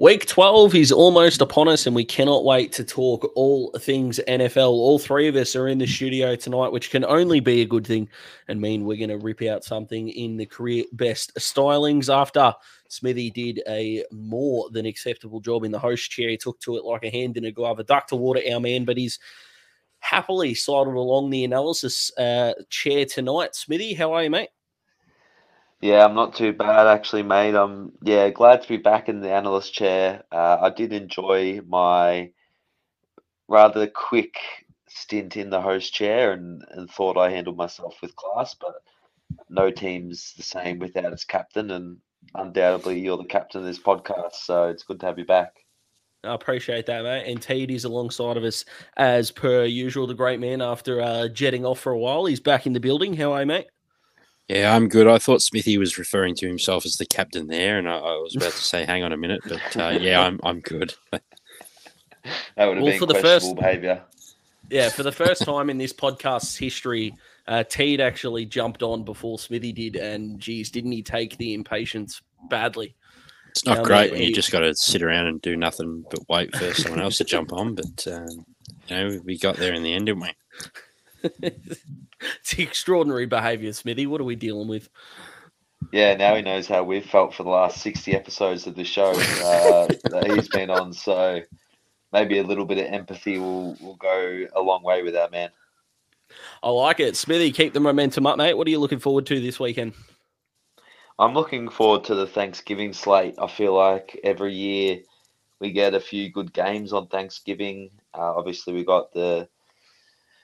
Week 12 is almost upon us, and we cannot wait to talk all things NFL. All three of us are in the studio tonight, which can only be a good thing and mean we're going to rip out something in the career best stylings after Smithy did a more than acceptable job in the host chair. He took to it like a hand in a glove, a duck to water, our man, but he's happily sidled along the analysis uh, chair tonight. Smithy, how are you, mate? Yeah, I'm not too bad actually, mate. I'm yeah glad to be back in the analyst chair. Uh, I did enjoy my rather quick stint in the host chair and, and thought I handled myself with class, but no team's the same without its captain, and undoubtedly you're the captain of this podcast, so it's good to have you back. I appreciate that, mate. And Teed is alongside of us as per usual, the great man after uh, jetting off for a while. He's back in the building. How are you, mate? Yeah, I'm good. I thought Smithy was referring to himself as the captain there, and I, I was about to say, "Hang on a minute," but uh, yeah, I'm I'm good. that would have well, been for the first behaviour. Yeah, for the first time in this podcast's history, uh, Teed actually jumped on before Smithy did, and geez, didn't he take the impatience badly? It's not um, great when you just got to sit around and do nothing but wait for someone else to jump on, but um, you know we got there in the end, didn't we? it's extraordinary behaviour, Smithy. What are we dealing with? Yeah, now he knows how we've felt for the last 60 episodes of the show uh, that he's been on. So maybe a little bit of empathy will, will go a long way with that man. I like it. Smithy, keep the momentum up, mate. What are you looking forward to this weekend? I'm looking forward to the Thanksgiving slate. I feel like every year we get a few good games on Thanksgiving. Uh, obviously, we got the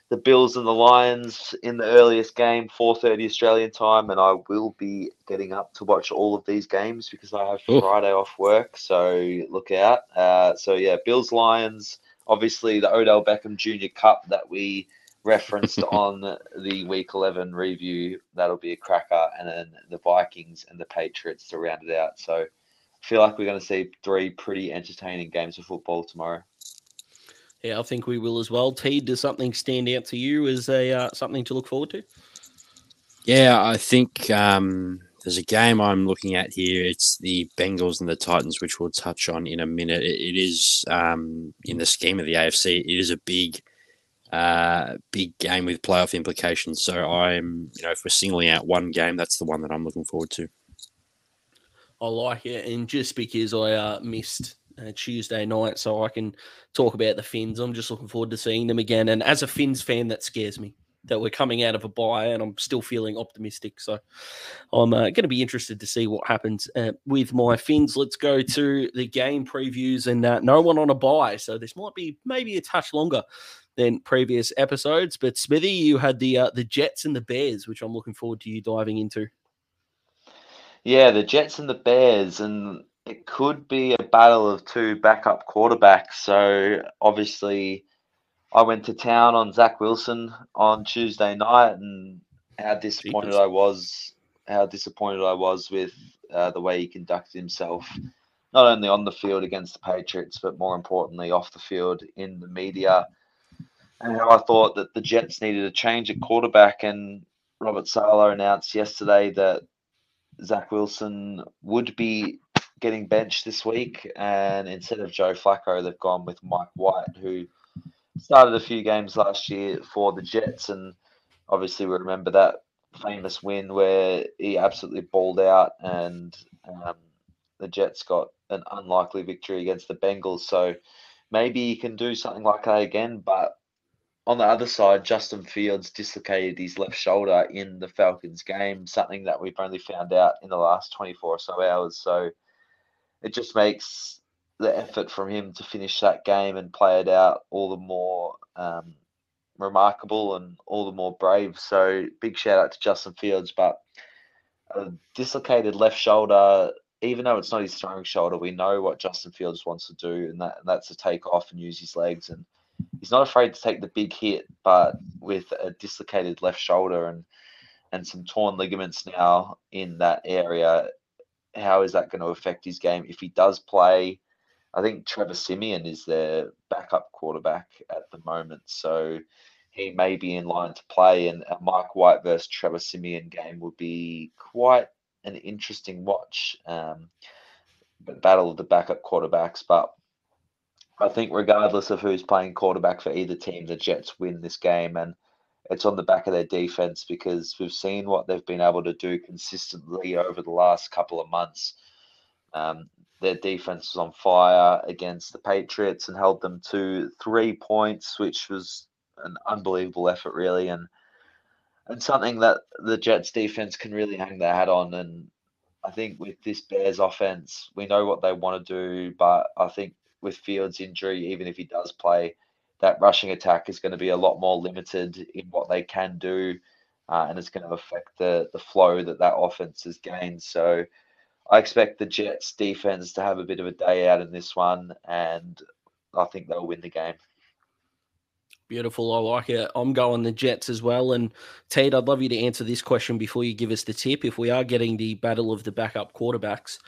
the Bills and the Lions in the earliest game, 4:30 Australian time, and I will be getting up to watch all of these games because I have Ooh. Friday off work. So look out. Uh, so yeah, Bills Lions. Obviously, the Odell Beckham Jr. Cup that we referenced on the Week 11 review. That'll be a cracker, and then the Vikings and the Patriots to round it out. So I feel like we're going to see three pretty entertaining games of football tomorrow. Yeah, I think we will as well. T, does something stand out to you as a uh, something to look forward to? Yeah, I think um, there's a game I'm looking at here. It's the Bengals and the Titans, which we'll touch on in a minute. it, it is um, in the scheme of the AFC. It is a big, uh, big game with playoff implications. So I'm, you know, if we're singling out one game, that's the one that I'm looking forward to. I like it, and just because I uh, missed uh, Tuesday night, so I can talk about the Fins. I'm just looking forward to seeing them again. And as a Fins fan, that scares me that we're coming out of a bye, and I'm still feeling optimistic. So I'm uh, going to be interested to see what happens uh, with my Fins. Let's go to the game previews, and uh, no one on a bye, so this might be maybe a touch longer than previous episodes. But Smithy, you had the uh, the Jets and the Bears, which I'm looking forward to you diving into. Yeah, the Jets and the Bears, and it could be a battle of two backup quarterbacks. So obviously, I went to town on Zach Wilson on Tuesday night, and how disappointed Jeepers. I was. How disappointed I was with uh, the way he conducted himself, not only on the field against the Patriots, but more importantly off the field in the media. And how I thought that the Jets needed a change at quarterback, and Robert Saleh announced yesterday that Zach Wilson would be getting benched this week, and instead of Joe Flacco, they've gone with Mike White, who started a few games last year for the Jets, and obviously we remember that famous win where he absolutely balled out, and um, the Jets got an unlikely victory against the Bengals. So maybe he can do something like that again, but on the other side, Justin Fields dislocated his left shoulder in the Falcons game, something that we've only found out in the last 24 or so hours. So it just makes the effort from him to finish that game and play it out all the more um, remarkable and all the more brave. So big shout out to Justin Fields, but a dislocated left shoulder. Even though it's not his throwing shoulder, we know what Justin Fields wants to do, and that and that's to take off and use his legs. And he's not afraid to take the big hit, but with a dislocated left shoulder and and some torn ligaments now in that area, how is that going to affect his game if he does play? I think Trevor Siemian is their backup quarterback at the moment, so he may be in line to play. And a Mike White versus Trevor Siemian game would be quite an interesting watch. Um, battle of the backup quarterbacks. But I think regardless of who's playing quarterback for either team, the Jets win this game, and it's on the back of their defense because we've seen what they've been able to do consistently over the last couple of months. Um, their defense was on fire against the Patriots and held them to three points, which was an unbelievable effort, really, and and something that the Jets defense can really hang their hat on. And I think with this Bears offense, we know what they want to do, but I think with Fields' injury, even if he does play, that rushing attack is going to be a lot more limited in what they can do, uh, and it's going to affect the the flow that that offense has gained. So I expect the Jets defense to have a bit of a day out in this one, and I think they'll win the game. Beautiful. I like it. I'm going the Jets as well. And Ted, I'd love you to answer this question before you give us the tip. If we are getting the battle of the backup quarterbacks,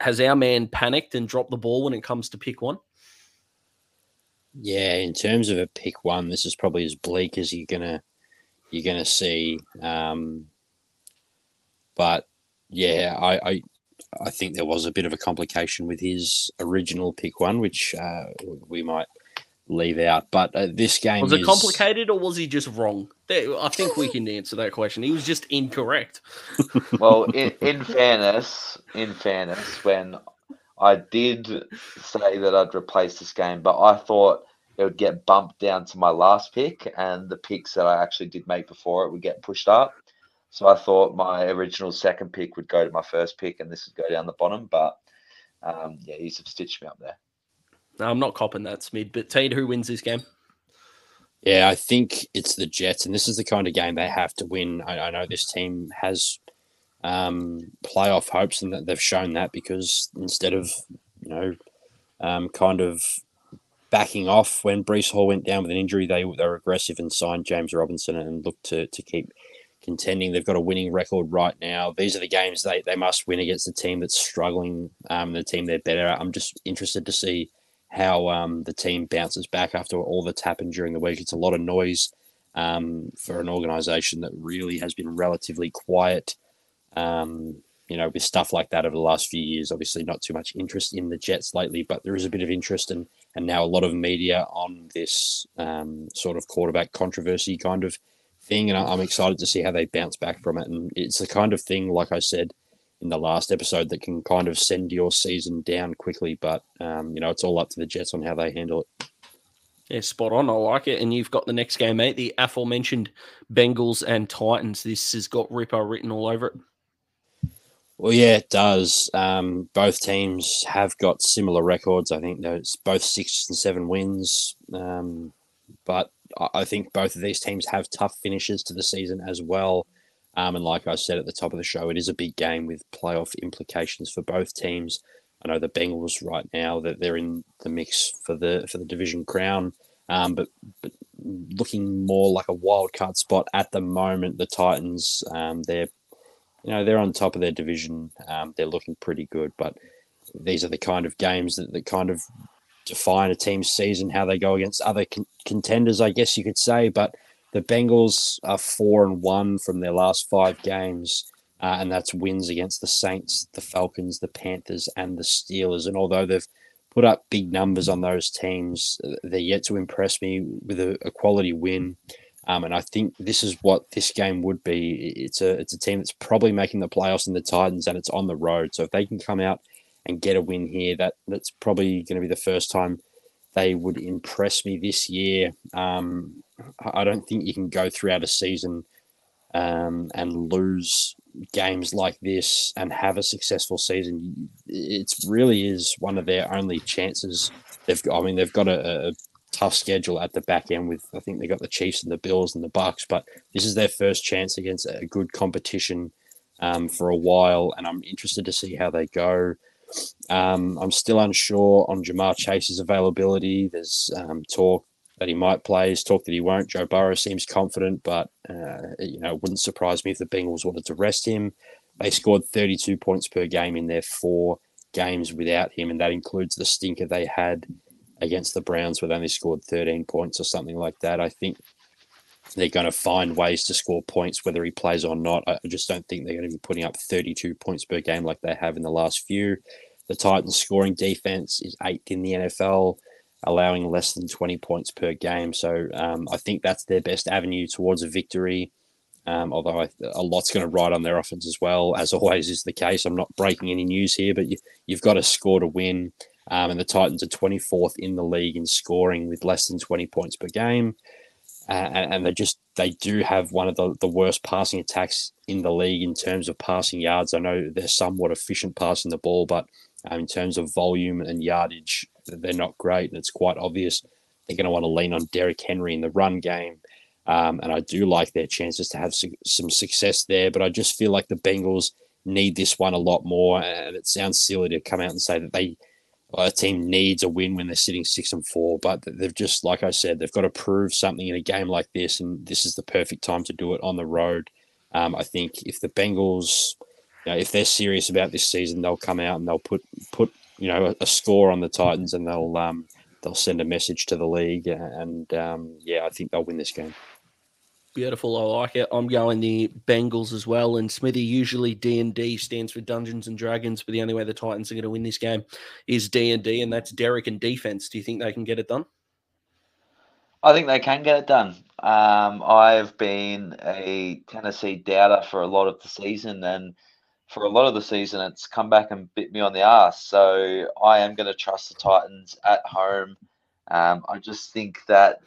has our man panicked and dropped the ball when it comes to pick one? Yeah, in terms of a pick one, this is probably as bleak as you're gonna you're gonna see. Um, but yeah, I, I I think there was a bit of a complication with his original pick one, which uh, we might leave out. But uh, this game was it is... complicated or was he just wrong? I think we can answer that question. He was just incorrect. well, in, in fairness, in fairness, when I did say that I'd replace this game, but I thought it would get bumped down to my last pick, and the picks that I actually did make before it would get pushed up. So I thought my original second pick would go to my first pick, and this would go down the bottom. But um, yeah, he's stitched me up there. No, I'm not copping that, Smid. But Tate, who wins this game? Yeah, I think it's the Jets, and this is the kind of game they have to win. I, I know this team has um, playoff hopes, and that they've shown that because instead of you know, um, kind of backing off when Breece Hall went down with an injury, they they were aggressive and signed James Robinson and looked to to keep contending. They've got a winning record right now. These are the games they, they must win against a team that's struggling, um, the team they're better at. I'm just interested to see how um, the team bounces back after all that's happened during the week. It's a lot of noise um, for an organization that really has been relatively quiet. Um, you know, with stuff like that over the last few years, obviously not too much interest in the Jets lately, but there is a bit of interest and and now a lot of media on this um, sort of quarterback controversy kind of thing, and I'm excited to see how they bounce back from it. And it's the kind of thing, like I said, in the last episode that can kind of send your season down quickly. But um, you know, it's all up to the Jets on how they handle it. Yeah, spot on. I like it. And you've got the next game, mate. The aforementioned Bengals and Titans. This has got Ripper written all over it. Well, yeah, it does. Um, both teams have got similar records. I think both six and seven wins. Um, but I think both of these teams have tough finishes to the season as well. Um, and like I said at the top of the show, it is a big game with playoff implications for both teams. I know the Bengals right now that they're in the mix for the for the division crown, um, but but looking more like a wild card spot at the moment. The Titans, um, they're you know they're on top of their division. Um, they're looking pretty good, but these are the kind of games that, that kind of define a team's season, how they go against other con- contenders, I guess you could say. But the Bengals are four and one from their last five games, uh, and that's wins against the Saints, the Falcons, the Panthers, and the Steelers. And although they've put up big numbers on those teams, they're yet to impress me with a, a quality win. Um, and I think this is what this game would be. It's a it's a team that's probably making the playoffs in the Titans, and it's on the road. So if they can come out and get a win here, that that's probably going to be the first time they would impress me this year. Um, I don't think you can go throughout a season um, and lose games like this and have a successful season. It really is one of their only chances. They've, I mean, they've got a, a tough schedule at the back end with I think they got the Chiefs and the Bills and the Bucs, but this is their first chance against a good competition um, for a while, and I'm interested to see how they go. Um, I'm still unsure on Ja'Marr Chase's availability. There's um, talk that he might play. There's talk that he won't. Joe Burrow seems confident, but uh, you know, it wouldn't surprise me if the Bengals wanted to rest him. They scored 32 points per game in their four games without him, and that includes the stinker they had against the Browns, they only scored 13 points or something like that. I think they're going to find ways to score points whether he plays or not. I just don't think they're going to be putting up 32 points per game like they have in the last few. The Titans' scoring defense is eighth in the NFL, allowing less than 20 points per game. So um, I think that's their best avenue towards a victory. Um, although I, a lot's going to ride on their offense as well, as always is the case. I'm not breaking any news here, but you, have got to score to win. Um, and the Titans are 24th in the league in scoring with less than 20 points per game. Uh, and, and they just they do have one of the, the worst passing attacks in the league in terms of passing yards. I know they're somewhat efficient passing the ball, but um, in terms of volume and yardage, they're not great. And it's quite obvious they're going to want to lean on Derrick Henry in the run game. Um, and I do like their chances to have su- some success there. But I just feel like the Bengals need this one a lot more. And it sounds silly to come out and say that they a team needs a win when they're sitting six and four, but they've just, like I said, they've got to prove something in a game like this, and this is the perfect time to do it on the road. Um, I think if the Bengals, you know, if they're serious about this season, they'll come out and they'll put put you know a, a score on the Titans, and they'll um, they'll send a message to the league, and um, yeah, I think they'll win this game. Beautiful. I like it. I'm going the Bengals as well. And Smithy, usually D and D stands for Dungeons and Dragons, but the only way the Titans are going to win this game is D and D, and that's Derrick and defense. Do you think they can get it done? I think they can get it done. Um, I've been a Tennessee doubter for a lot of the season, and for a lot of the season, it's come back and bit me on the ass. So I am going to trust the Titans at home. Um, I just think that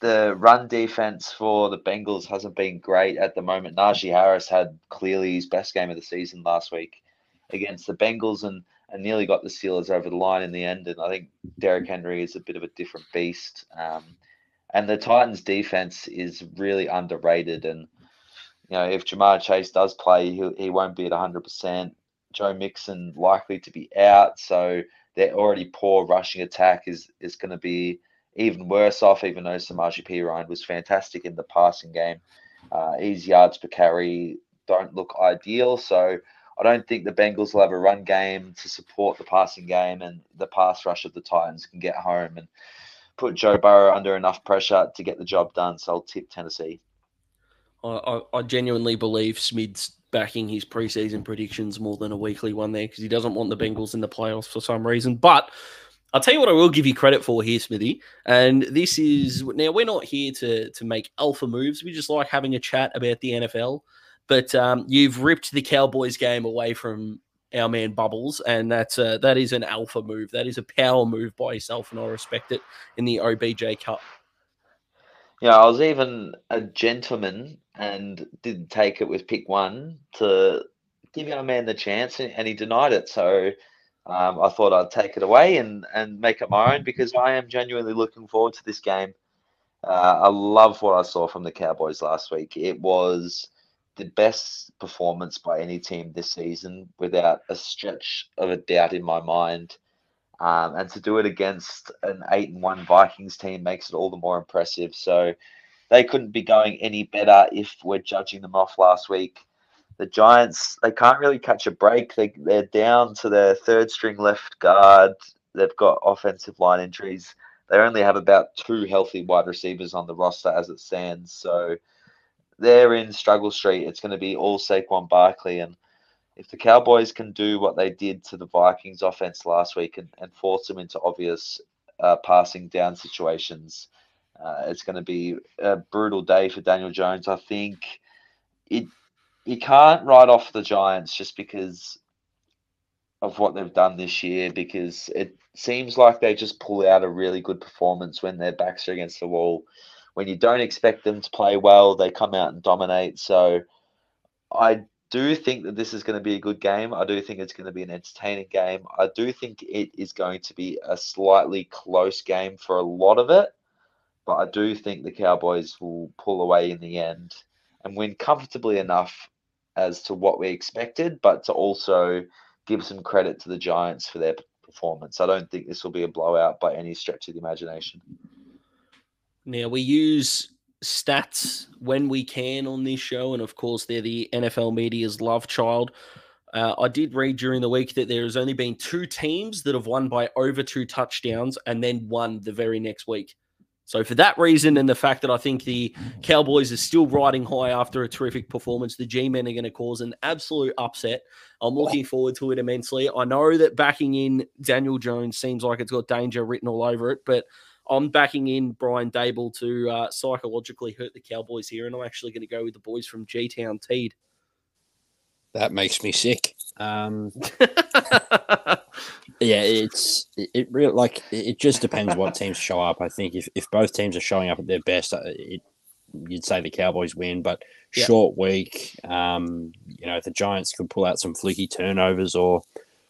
the run defense for the Bengals hasn't been great at the moment. Najee Harris had clearly his best game of the season last week against the Bengals and, and nearly got the Steelers over the line in the end. And I think Derrick Henry is a bit of a different beast. Um, and the Titans defense is really underrated. And, you know, if Ja'Marr Chase does play, he, he won't be at 100%. Joe Mixon likely to be out. So their already poor rushing attack is, is going to be even worse off, even though Samaje Perine was fantastic in the passing game. Uh, his yards per carry don't look ideal. So I don't think the Bengals will have a run game to support the passing game, and the pass rush of the Titans can get home and put Joe Burrow under enough pressure to get the job done. So I'll tip Tennessee. I, I genuinely believe Smid's backing his preseason predictions more than a weekly one there because he doesn't want the Bengals in the playoffs for some reason. But I'll tell you what I will give you credit for here, Smithy. And this is now we're not here to to make alpha moves. We just like having a chat about the NFL. But um, you've ripped the Cowboys game away from our man Bubbles, and that's uh, that is an alpha move. That is a power move by yourself, and I respect it in the OBJ Cup. Yeah, I was even a gentleman and didn't take it with pick one to give our man the chance, and he denied it. So um, I thought I'd take it away and, and make it my own because I am genuinely looking forward to this game. Uh, I love what I saw from the Cowboys last week. It was the best performance by any team this season without a stretch of a doubt in my mind. Um, and to do it against an 8 and 1 Vikings team makes it all the more impressive. So they couldn't be going any better if we're judging them off last week the Giants they can't really catch a break. They they're down to their third string left guard. They've got offensive line injuries. They only have about two healthy wide receivers on the roster as it stands. So they're in struggle street. It's going to be all Saquon Barkley. And if the Cowboys can do what they did to the Vikings offense last week and, and force them into obvious uh, passing down situations, uh, it's going to be a brutal day for Daniel Jones. I think it you can't write off the Giants just because of what they've done this year because it seems like they just pull out a really good performance when their backs are against the wall. When you don't expect them to play well, they come out and dominate. So I do think that this is going to be a good game. I do think it's going to be an entertaining game. I do think it is going to be a slightly close game for a lot of it, but I do think the Cowboys will pull away in the end and win comfortably enough as to what we expected, but to also give some credit to the Giants for their performance. I don't think this will be a blowout by any stretch of the imagination. Now, we use stats when we can on this show, and of course, they're the NFL media's love child. Uh, I did read during the week that there has only been two teams that have won by over two touchdowns and then won the very next week. So for that reason, and the fact that I think the Cowboys are still riding high after a terrific performance, the G-men are going to cause an absolute upset. I'm looking forward to it immensely. I know that backing in Daniel Jones seems like it's got danger written all over it, but I'm backing in Brian Daboll to uh, psychologically hurt the Cowboys here, and I'm actually going to go with the boys from G Town Teed. That makes me sick. Um, yeah, it's it, it real like it just depends what teams show up. I think if, if both teams are showing up at their best, uh, it, you'd say the Cowboys win. But yeah. short week, um, you know, if the Giants could pull out some fluky turnovers or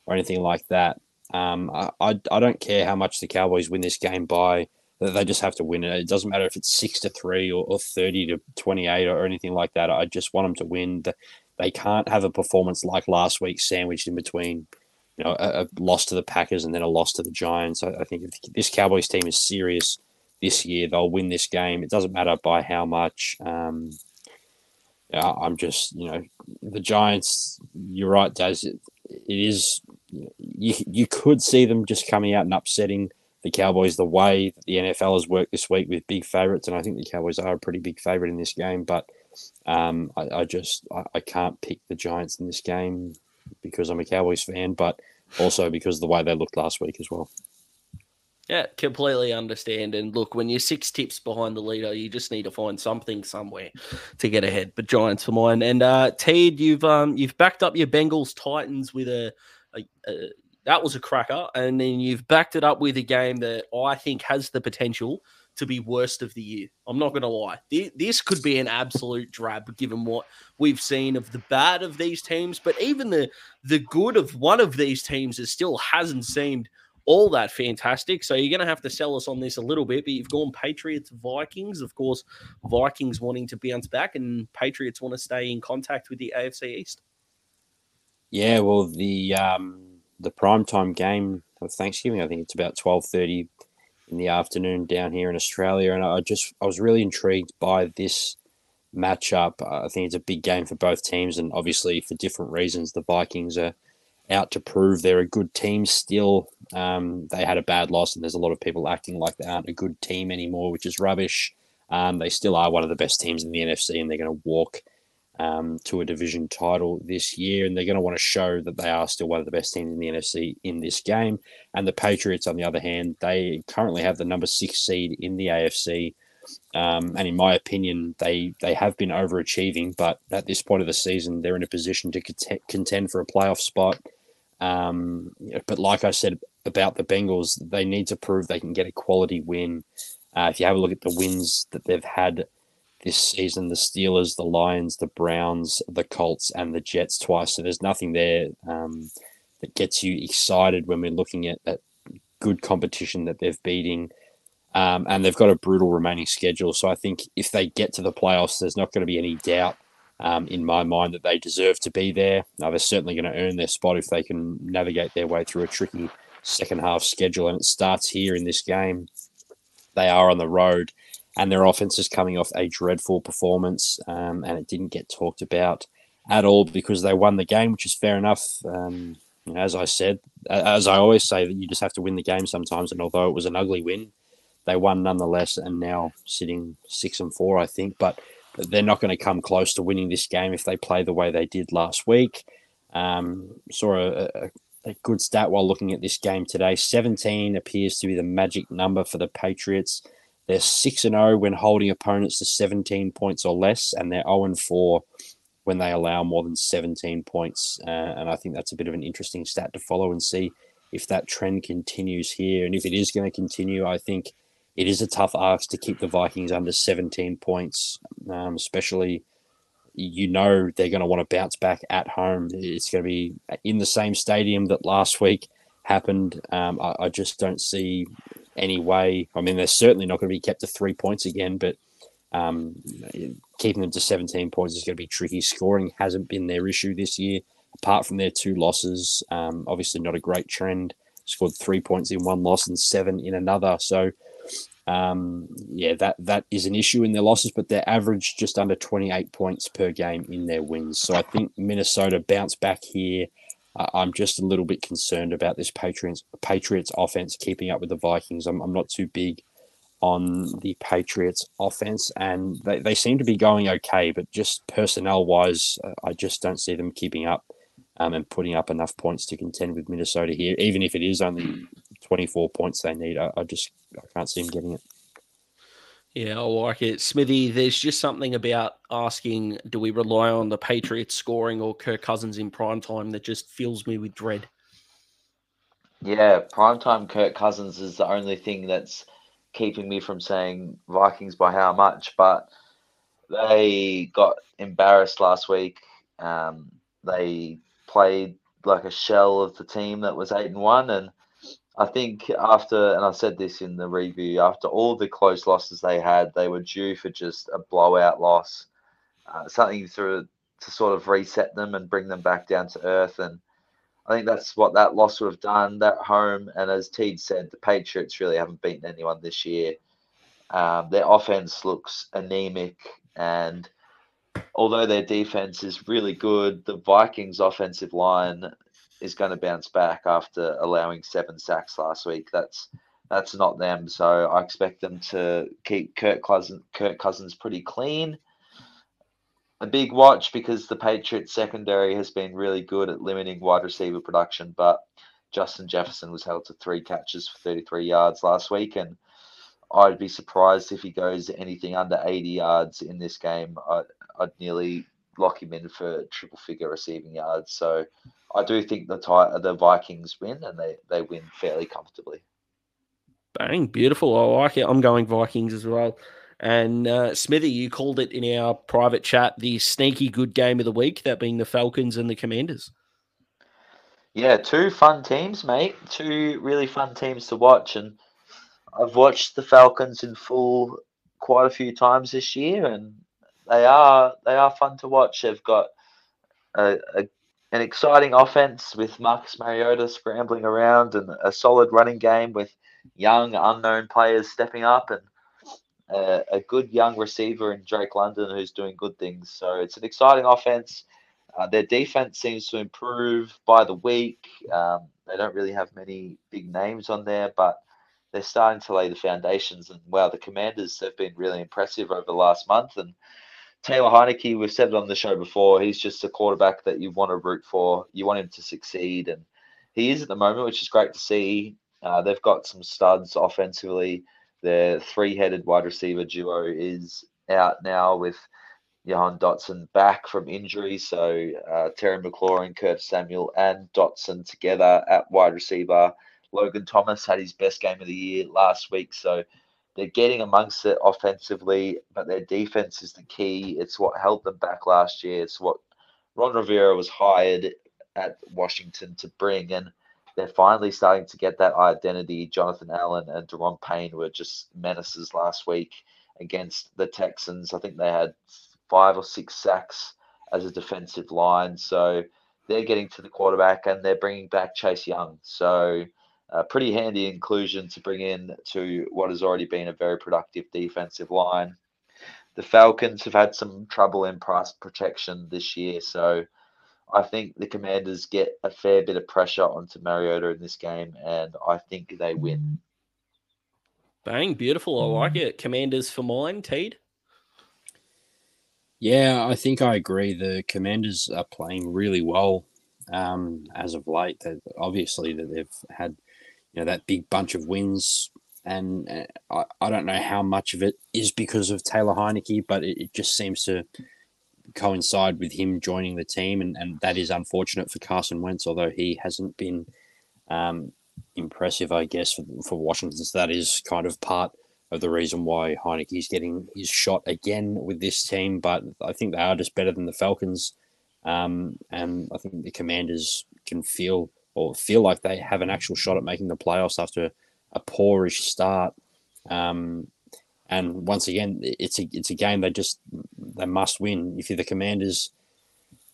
or anything like that, um, I, I, I don't care how much the Cowboys win this game by. They just have to win it. It doesn't matter if it's six to three or, or thirty to twenty-eight or anything like that. I just want them to win. The, they can't have a performance like last week, sandwiched in between, you know, a, a loss to the Packers and then a loss to the Giants. I, I, think if this Cowboys team is serious this year, they'll win this game. It doesn't matter by how much. Um, I'm just, you know, the Giants. You're right, Daz. It, it is. You you could see them just coming out and upsetting the Cowboys the way the NFL has worked this week with big favorites, and I think the Cowboys are a pretty big favorite in this game. But um, I, I, just I, I, can't pick the Giants in this game because I'm a Cowboys fan, but also because the way they looked last week as well. Yeah, completely understand. And look, when you're six tips behind the leader, you just need to find something somewhere to get ahead. But Giants for mine. And uh Teed, you've um you've backed up your Bengals Titans with a, a, a that was a cracker, and then you've backed it up with a game that I think has the potential to be worst of the year. I'm not going to lie. This could be an absolute drab given what we've seen of the bad of these teams, but even the the good of one of these teams is still hasn't seemed all that fantastic. So you're going to have to sell us on this a little bit, but you've gone Patriots Vikings. Of course, Vikings wanting to bounce back and Patriots want to stay in contact with the AFC East. Yeah, well, the um the primetime game of Thanksgiving, I think it's about 12:30 in the afternoon down here in Australia. And I just I was really intrigued by this matchup. I think it's a big game for both teams, and obviously for different reasons. The Vikings are out to prove they're a good team still. Um, they had a bad loss, and there's a lot of people acting like they aren't a good team anymore, which is rubbish. Um, they still are one of the best teams in the NFC, and they're going to walk um, to a division title this year, and they're going to want to show that they are still one of the best teams in the NFC in this game. And the Patriots, on the other hand, they currently have the number six seed in the AFC. Um, and in my opinion, they they have been overachieving, but at this point of the season, they're in a position to contend for a playoff spot. Um, but like I said about the Bengals, they need to prove they can get a quality win. Uh, if you have a look at the wins that they've had this season the Steelers, the Lions, the Browns, the Colts, and the Jets twice. So there's nothing there um, that gets you excited when we're looking at, at good competition that they're beating. Um, and they've got a brutal remaining schedule. So I think if they get to the playoffs, there's not going to be any doubt um, in my mind that they deserve to be there. Now, they're certainly going to earn their spot if they can navigate their way through a tricky second half schedule. And it starts here in this game. They are on the road and their offense is coming off a dreadful performance, um, and it didn't get talked about at all because they won the game, which is fair enough. Um, as I said, as I always say, that you just have to win the game sometimes. And although it was an ugly win, they won nonetheless, and now sitting six and four, I think. But they're not going to come close to winning this game if they play the way they did last week. Um, saw a, a, a good stat while looking at this game today. 17 appears to be the magic number for the Patriots. They're 6 and 0 when holding opponents to 17 points or less, and they're 0 and 4 when they allow more than 17 points. Uh, and I think that's a bit of an interesting stat to follow and see if that trend continues here. And if it is going to continue, I think it is a tough ask to keep the Vikings under 17 points, um, especially you know they're going to want to bounce back at home. It's going to be in the same stadium that last week happened. Um, I, I, just don't see any way. I mean, they're certainly not going to be kept to three points again, but um, keeping them to 17 points is going to be tricky. Scoring hasn't been their issue this year, apart from their two losses. Um, obviously, not a great trend. Scored three points in one loss and seven in another. So, um, yeah, that that is an issue in their losses, but they're average just under 28 points per game in their wins. So I think Minnesota bounce back here I'm just a little bit concerned about this Patriots Patriots offense keeping up with the Vikings. I'm, I'm not too big on the Patriots offense, and they, they seem to be going okay, but just personnel wise, uh, I just don't see them keeping up um, and putting up enough points to contend with Minnesota here, even if it is only 24 points they need. I, I just I can't see them getting it. Yeah, I like it. Smithy, there's just something about asking do we rely on the Patriots scoring or Kirk Cousins in prime time that just fills me with dread. Yeah, primetime Kirk Cousins is the only thing that's keeping me from saying Vikings by how much, but they got embarrassed last week. Um, they played like a shell of the team that was eight and one, and I think after, and I said this in the review, after all the close losses they had, they were due for just a blowout loss, uh, something to to sort of reset them and bring them back down to earth. And I think that's what that loss would have done. That home, and as Teed said, the Patriots really haven't beaten anyone this year. Um, their offense looks anemic, and although their defense is really good, the Vikings' offensive line is going to bounce back after allowing seven sacks last week. That's that's not them. So I expect them to keep Kirk Cousins, Kirk Cousins pretty clean a big watch because the Patriots secondary has been really good at limiting wide receiver production, but Justin Jefferson was held to three catches for 33 yards last week, and I'd be surprised if he goes anything under 80 yards in this game. I, would nearly lock him in for triple figure receiving yards. So I do think the the Vikings win, and they they win fairly comfortably. Bang, beautiful. I like it. I'm going Vikings as well. And uh, Smithy, you called it in our private chat the sneaky good game of the week, that being the Falcons and the Commanders. Yeah, two fun teams, mate. Two really fun teams to watch. And I've watched the Falcons in full quite a few times this year, and they are they are fun to watch. They've got a, a an exciting offense with Marcus Mariota scrambling around and a solid running game with young unknown players stepping up and a, a, good young receiver in Drake London who's doing good things. So it's an exciting offense. Uh, their defense seems to improve by the week. Um, they don't really have many big names on there, but they're starting to lay the foundations. And wow, the Commanders have been really impressive over the last month. And Taylor Heinicke, we've said it on the show before, he's just a quarterback that you want to root for. You want him to succeed, and he is at the moment, which is great to see. Uh, they've got some studs offensively. Their three-headed wide receiver duo is out now with Jahan Dotson back from injury. So uh, Terry McLaurin, Kurt Samuel, and Dotson together at wide receiver. Logan Thomas had his best game of the year last week. So they're getting amongst it offensively, but their defense is the key. It's what held them back last year. It's what Ron Rivera was hired at Washington to bring. And they're finally starting to get that identity. Jonathan Allen and Daron Payne were just menaces last week against the Texans. I think they had five or six sacks as a defensive line. So they're getting to the quarterback and they're bringing back Chase Young. So a pretty handy inclusion to bring in to what has already been a very productive defensive line. The Falcons have had some trouble in price protection this year. So I think the Commanders get a fair bit of pressure onto Mariota in this game, and I think they win. Bang, beautiful. I like it. Commanders for mine, Teed. Yeah, I think I agree. The Commanders are playing really well um, as of late. That obviously that they've had you know that big bunch of wins, and uh, I, I don't know how much of it is because of Taylor Heinicke, but it, it just seems to coincide with him joining the team, and, and that is unfortunate for Carson Wentz, although he hasn't been um, impressive, I guess, for, for Washington. So that is kind of part of the reason why Heinicke is getting his shot again with this team. But I think they are just better than the Falcons, um, and I think the Commanders can feel or feel like they have an actual shot at making the playoffs after a poorish start. Um, and once again, it's a it's a game they just they must win. If you're the Commanders,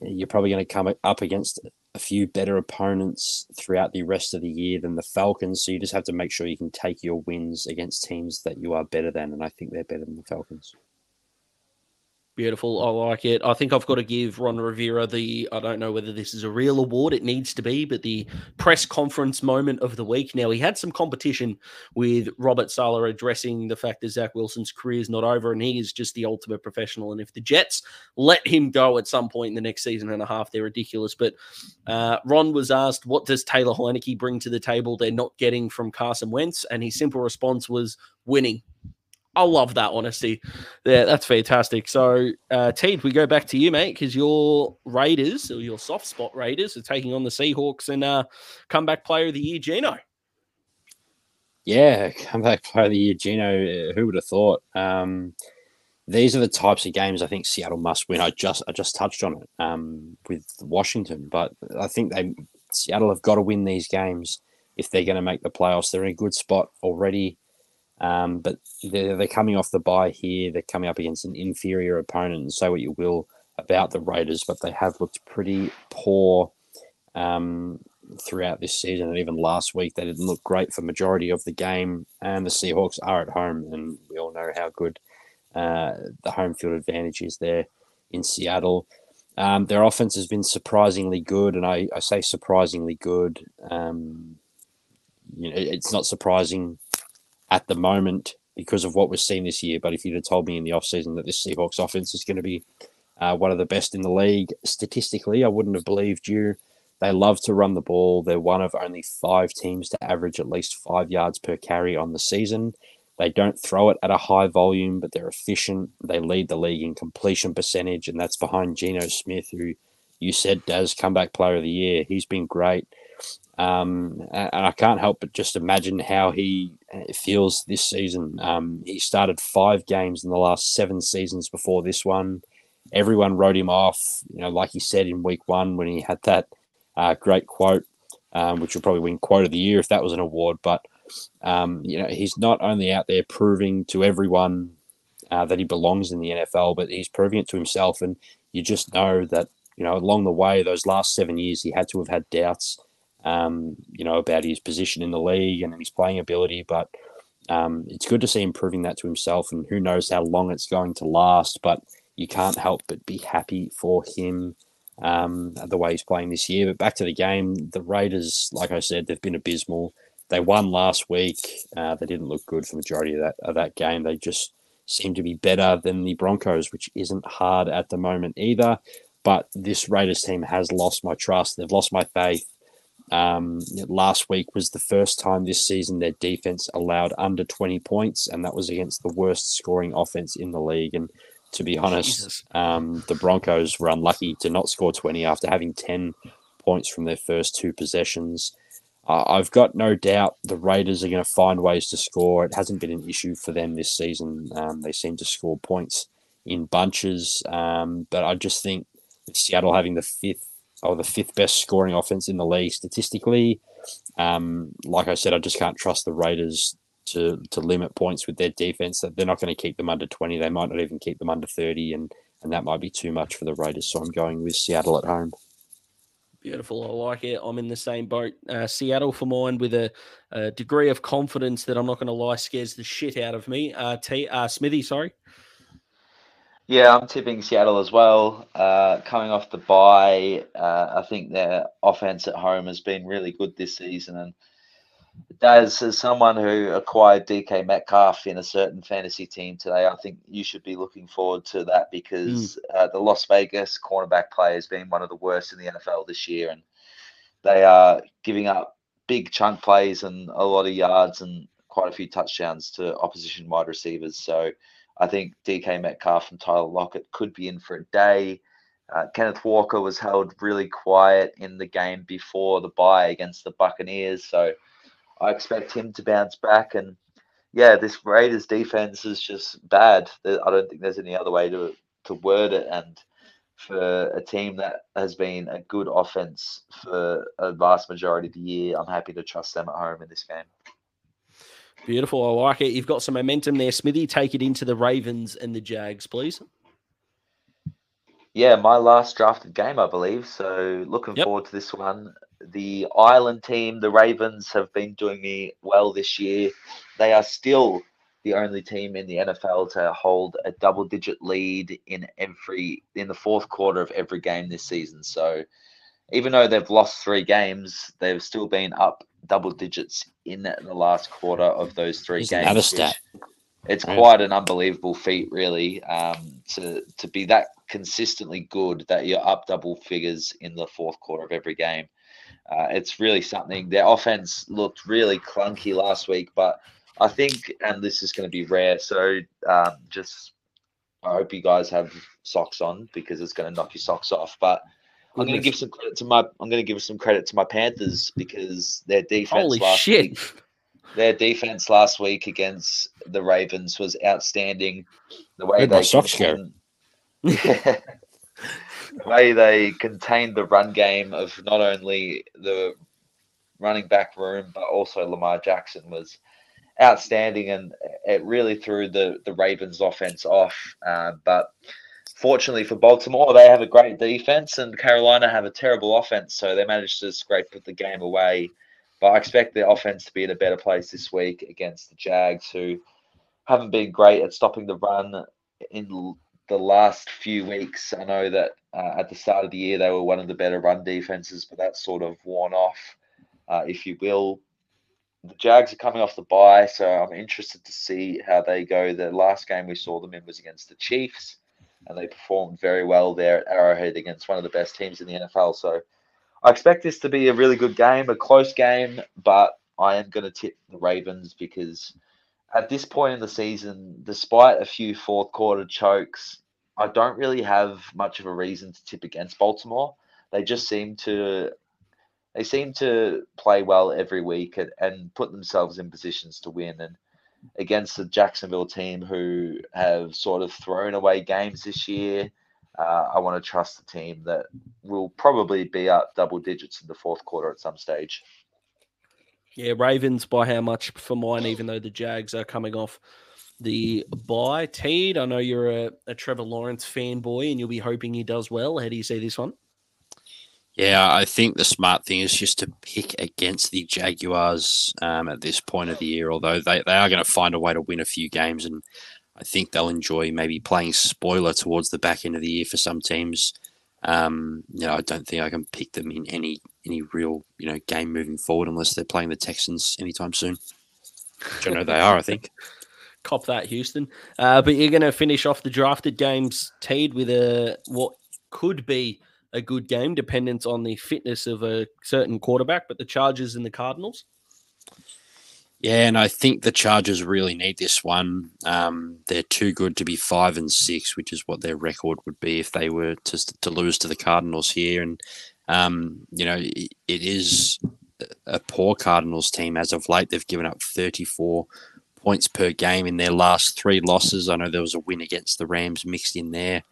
you're probably going to come up against a few better opponents throughout the rest of the year than the Falcons. So you just have to make sure you can take your wins against teams that you are better than, and I think they're better than the Falcons. Beautiful. I like it. I think I've got to give Ron Rivera the, I don't know whether this is a real award, it needs to be, but the press conference moment of the week. Now, he had some competition with Robert Saleh addressing the fact that Zach Wilson's career is not over and he is just the ultimate professional. And if the Jets let him go at some point in the next season and a half, they're ridiculous. But uh, Ron was asked, what does Taylor Heinicke bring to the table they're not getting from Carson Wentz? And his simple response was winning. I love that honesty. Yeah, that's fantastic. So, uh, Teed, we go back to you, mate, because your Raiders or your soft spot Raiders are taking on the Seahawks and uh, comeback player of the year, Geno. Yeah, comeback player of the year, Geno. Uh, who would have thought? Um, these are the types of games I think Seattle must win. I just I just touched on it um, with Washington, but I think they Seattle have got to win these games if they're going to make the playoffs. They're in a good spot already. Um, but they're, they're coming off the bye here. They're coming up against an inferior opponent, and say what you will about the Raiders, but they have looked pretty poor um, throughout this season, and even last week they didn't look great for majority of the game. And the Seahawks are at home, and we all know how good uh, the home field advantage is there in Seattle. Um, their offense has been surprisingly good, and I, I say surprisingly good. Um, you know, it's not surprising at the moment because of what we're seeing this year. But if you'd have told me in the offseason that this Seahawks offense is going to be uh, one of the best in the league statistically, I wouldn't have believed you. They love to run the ball. They're one of only five teams to average at least five yards per carry on the season. They don't throw it at a high volume, but they're efficient. They lead the league in completion percentage, and that's behind Geno Smith, who you said does comeback player of the year. He's been great. Um, and I can't help but just imagine how he uh, feels this season. Um, he started five games in the last seven seasons before this one. Everyone wrote him off, you know, like he said in week one when he had that uh, great quote, um, which would probably win quote of the year if that was an award. But um, you know, he's not only out there proving to everyone uh, that he belongs in the NFL, but he's proving it to himself. And you just know that you know along the way, those last seven years, he had to have had doubts um, you know, about his position in the league and his playing ability. But um, it's good to see him proving that to himself. And who knows how long it's going to last. But you can't help but be happy for him um, the way he's playing this year. But back to the game, the Raiders, like I said, they've been abysmal. They won last week. Uh, they didn't look good for majority of that of that game. They just seem to be better than the Broncos, which isn't hard at the moment either. But this Raiders team has lost my trust. They've lost my faith. Um, last week was the first time this season their defense allowed under 20 points, and that was against the worst scoring offense in the league. And to be honest, um, the Broncos were unlucky to not score 20 after having 10 points from their first two possessions. Uh, I've got no doubt the Raiders are going to find ways to score. It hasn't been an issue for them this season. Um, they seem to score points in bunches, um, but I just think Seattle having the fifth or the fifth best scoring offense in the league statistically. Um, like I said, I just can't trust the Raiders to to limit points with their defense. That they're not going to keep them under twenty. They might not even keep them under thirty, and and that might be too much for the Raiders. So I'm going with Seattle at home. Beautiful. I like it. I'm in the same boat. Uh, Seattle for mine with a, a, degree of confidence that I'm not going to lie scares the shit out of me. Uh, T, uh, Smithy, sorry. Yeah, I'm tipping Seattle as well. Uh, coming off the bye, uh, I think their offense at home has been really good this season. And Daz, as someone who acquired DK Metcalf in a certain fantasy team today, I think you should be looking forward to that because mm. uh, the Las Vegas cornerback play has been one of the worst in the NFL this year. And they are giving up big chunk plays and a lot of yards and quite a few touchdowns to opposition wide receivers. So, I think DK Metcalf and Tyler Lockett could be in for a day. Uh, Kenneth Walker was held really quiet in the game before the bye against the Buccaneers, so I expect him to bounce back. And yeah, this Raiders defense is just bad. I don't think there's any other way to to word it. And for a team that has been a good offense for a vast majority of the year, I'm happy to trust them at home in this game. Beautiful. I like it. You've got some momentum there, Smithy. Take it into the Ravens and the Jags, please. Yeah, my last drafted game, I believe. So looking yep. forward to this one. The Island team, the Ravens, have been doing me well this year. They are still the only team in the NFL to hold a double digit lead in every in the fourth quarter of every game this season. So even though they've lost three games, they've still been up double digits in the last quarter of those 3 Here's games. another stat. It's Right. quite an unbelievable feat, really, um, to to be that consistently good that you're up double figures in the fourth quarter of every game. Uh, it's really something. Their offense looked really clunky last week, but I think, and this is going to be rare, so um, just I hope you guys have socks on because it's going to knock your socks off. But I'm going to give some credit to my I'm going to give some credit to my Panthers because their defense Holy last shit. week their defense last week against the Ravens was outstanding. The way they socks go? the way they contained the run game of not only the running back room but also Lamar Jackson was outstanding, and it really threw the the Ravens offense off. Uh, but fortunately for Baltimore, they have a great defense, and Carolina have a terrible offense, so they managed to scrape put the game away. But I expect the offense to be in a better place this week against the Jags, who haven't been great at stopping the run in the last few weeks. I know that uh, at the start of the year they were one of the better run defenses, but that's sort of worn off, uh, if you will. The Jags are coming off the bye, so I'm interested to see how they go. The last game we saw them in was against the Chiefs, and they performed very well there at Arrowhead against one of the best teams in the NFL. So I expect this to be a really good game, a close game, but I am going to tip the Ravens because at this point in the season, despite a few fourth quarter chokes, I don't really have much of a reason to tip against Baltimore. They just seem to they seem to play well every week and, and put themselves in positions to win. And against the Jacksonville team who have sort of thrown away games this year, uh, I want to trust the team that will probably be up double digits in the fourth quarter at some stage. Yeah, Ravens by how much for mine, even though the Jags are coming off the bye. Teed, I know you're a, a Trevor Lawrence fanboy and you'll be hoping he does well. How do you see this one? Yeah, I think the smart thing is just to pick against the Jaguars um, at this point of the year, although they, they are going to find a way to win a few games. And I think they'll enjoy maybe playing spoiler towards the back end of the year for some teams. Um, you know, I don't think I can pick them in any any real you know game moving forward unless they're playing the Texans anytime soon. Which I know they are, I think. Cop that, Houston. Uh, but you're going to finish off the drafted games, Teed, with a what could be a good game, dependent on the fitness of a certain quarterback. But the Chargers and the Cardinals. Yeah, and I think the Chargers really need this one. Um, they're too good to be five and six, which is what their record would be if they were to to lose to the Cardinals here. And um, you know, it, is a poor Cardinals team as of late. They've given up thirty four points per game in their last three losses. I know there was a win against the Rams mixed in there,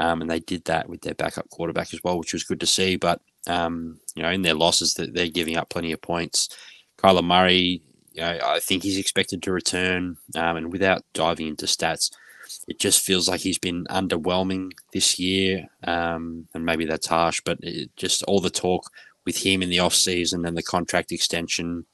um, and they did that with their backup quarterback as well, which was good to see. But um, you know, in their losses, that they're giving up plenty of points. Kyler Murray, you know, I think he's expected to return. Um, and without diving into stats, it just feels like he's been underwhelming this year. Um, and maybe that's harsh, but it, just all the talk with him in the off season and the contract extension,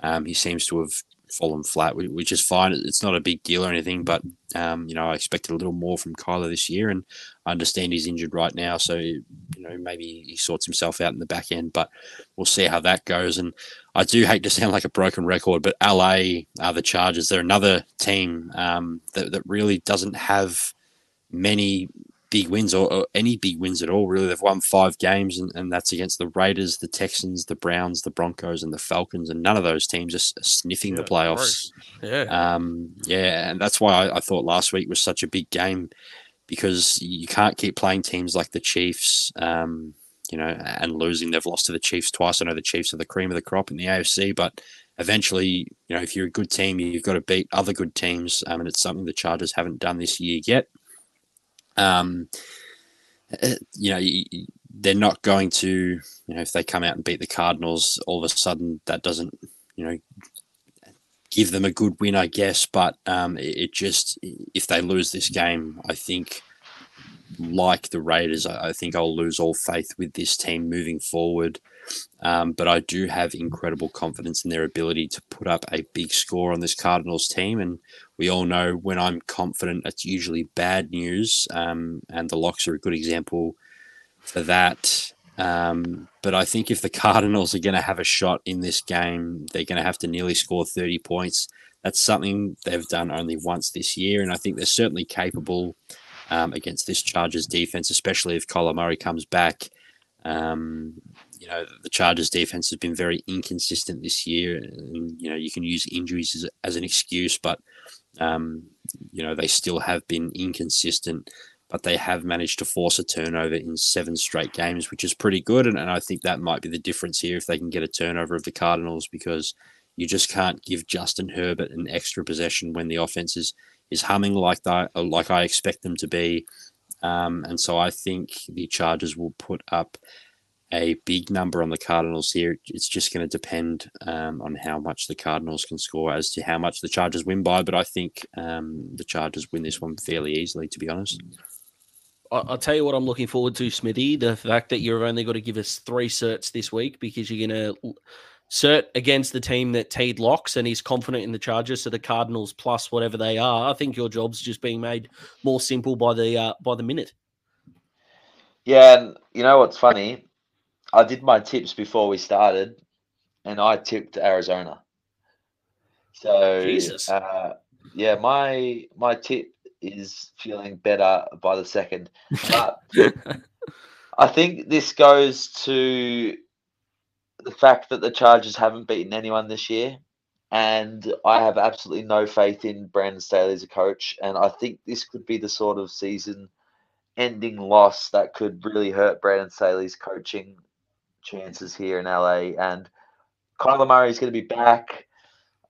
um, he seems to have fallen flat, which is fine. It's not a big deal or anything, but um, you know, I expected a little more from Kyler this year, and I understand he's injured right now, so you know maybe he sorts himself out in the back end, but we'll see how that goes. And I do hate to sound like a broken record, but LA are the Chargers. They're another team um, that, that really doesn't have many big wins or, or any big wins at all. Really, they've won five games, and, and that's against the Raiders, the Texans, the Browns, the Broncos, and the Falcons. And none of those teams are sniffing the Yeah, playoffs. Yeah. Um, yeah, and that's why I, I thought last week was such a big game because you can't keep playing teams like the Chiefs, um, you know, and losing. They've lost to the Chiefs twice. I know the Chiefs are the cream of the crop in the AFC, but eventually, you know, if you're a good team, you've got to beat other good teams, um, and it's something the Chargers haven't done this year yet. Um, uh, you know, they're not going to, you know, if they come out and beat the Cardinals, all of a sudden that doesn't, you know, give them a good win, I guess. But um, it, it just, if they lose this game, I think like the Raiders, I, I think I'll lose all faith with this team moving forward. Um, but I do have incredible confidence in their ability to put up a big score on this Cardinals team. And we all know when I'm confident, it's usually bad news. Um, and the locks are a good example for that. Um, but I think if the Cardinals are going to have a shot in this game, they're going to have to nearly score 30 points. That's something they've done only once this year. And I think they're certainly capable um, against this Chargers defense, especially if Kyler Murray comes back. Um, you know, the Chargers defense has been very inconsistent this year. And, you know, you can use injuries as, as an excuse, but, um, you know, they still have been inconsistent, but they have managed to force a turnover in seven straight games, which is pretty good. And, and I think that might be the difference here if they can get a turnover of the Cardinals because you just can't give Justin Herbert an extra possession when the offense is, is humming like that, like I expect them to be. Um, and so I think the Chargers will put up a big number on the Cardinals here. It's just going to depend um, on how much the Cardinals can score as to how much the Chargers win by. But I think um, the Chargers win this one fairly easily, to be honest. I'll tell you what I'm looking forward to, Smithy. The fact that you've only got to give us three certs this week because you're going to cert against the team that Teed locks and he's confident in the Chargers. So the Cardinals plus whatever they are. I think your job's just being made more simple by the uh, by the minute. Yeah, and you know what's funny? I did my tips before we started, and I tipped Arizona. So Jesus. Uh, yeah, my my tip is feeling better by the second. But I think this goes to the fact that the Chargers haven't beaten anyone this year. And I have absolutely no faith in Brandon Staley as a coach. And I think this could be the sort of season ending loss that could really hurt Brandon Staley's coaching chances here in LA. And Kyler Murray is going to be back.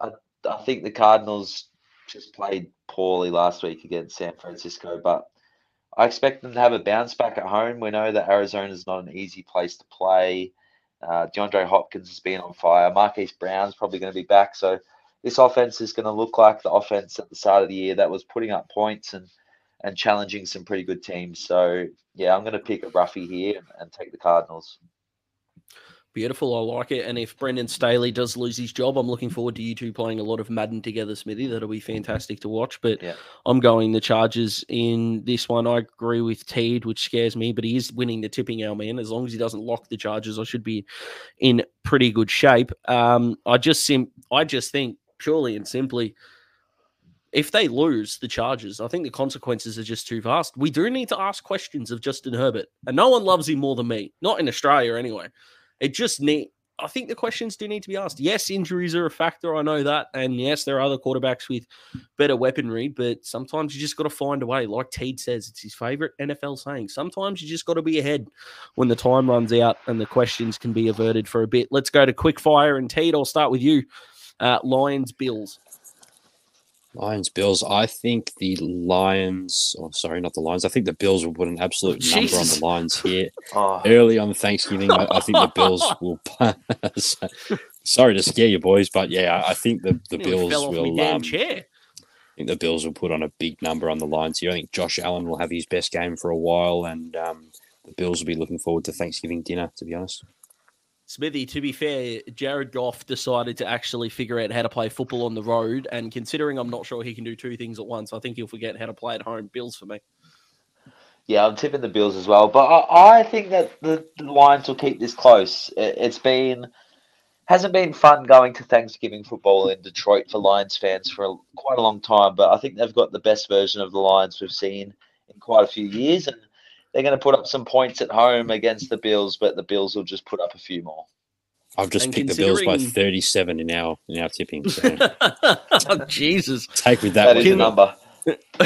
I, I think the Cardinals just played poorly last week against San Francisco, but I expect them to have a bounce back at home. We know that Arizona is not an easy place to play. Uh, DeAndre Hopkins has been on fire. Marquise Brown's probably going to be back. So this offense is going to look like the offense at the start of the year that was putting up points and and challenging some pretty good teams. So yeah, I'm going to pick a roughie here and, and take the Cardinals. Beautiful. I like it. And if Brandon Staley does lose his job, I'm looking forward to you two playing a lot of Madden together, Smithy. That'll be fantastic to watch. But yeah. I'm going the Chargers in this one. I agree with Teed, which scares me, but he is winning the tipping our man. As long as he doesn't lock the Chargers, I should be in pretty good shape. Um, I just sim- I just think purely and simply, if they lose the Chargers, I think the consequences are just too vast. We do need to ask questions of Justin Herbert, and no one loves him more than me. Not in Australia, anyway. It just need. I think the questions do need to be asked. Yes, injuries are a factor. I know that, and yes, there are other quarterbacks with better weaponry. But sometimes you just got to find a way. Like Teed says, it's his favorite NFL saying. Sometimes you just got to be ahead when the time runs out, and the questions can be averted for a bit. Let's go to quick fire and Teed. I'll start with you. Uh, Lions Bills. Lions, Bills. I think the Lions, or oh, sorry, not the Lions. I think the Bills will put an absolute Oh, number on the Lions here Oh, early on Thanksgiving. I, I think the Bills will. Pass. sorry to scare you, boys, but yeah, I I think the, the Bills will. Um, chair. I think the Bills will put on a big number on the Lions here. I think Josh Allen will have his best game for a while, and um, the Bills will be looking forward to Thanksgiving dinner. To be honest, Smithy, to be fair, Jared Goff decided to actually figure out how to play football on the road. And considering I'm not sure he can do two things at once, I think he'll forget how to play at home. Bills for me. yeah, I'm tipping the Bills as well. But I, I think that the, Lions will keep this close. It, it's been hasn't been fun going to Thanksgiving football in Detroit for Lions fans for a, quite a long time. But I think they've got the best version of the Lions we've seen in quite a few years, and they're going to put up some points at home against the Bills. But the Bills will just put up a few more. I've just And picked the Bills by 37 in our in our tipping. So oh, Jesus. take with that. That what is you a number.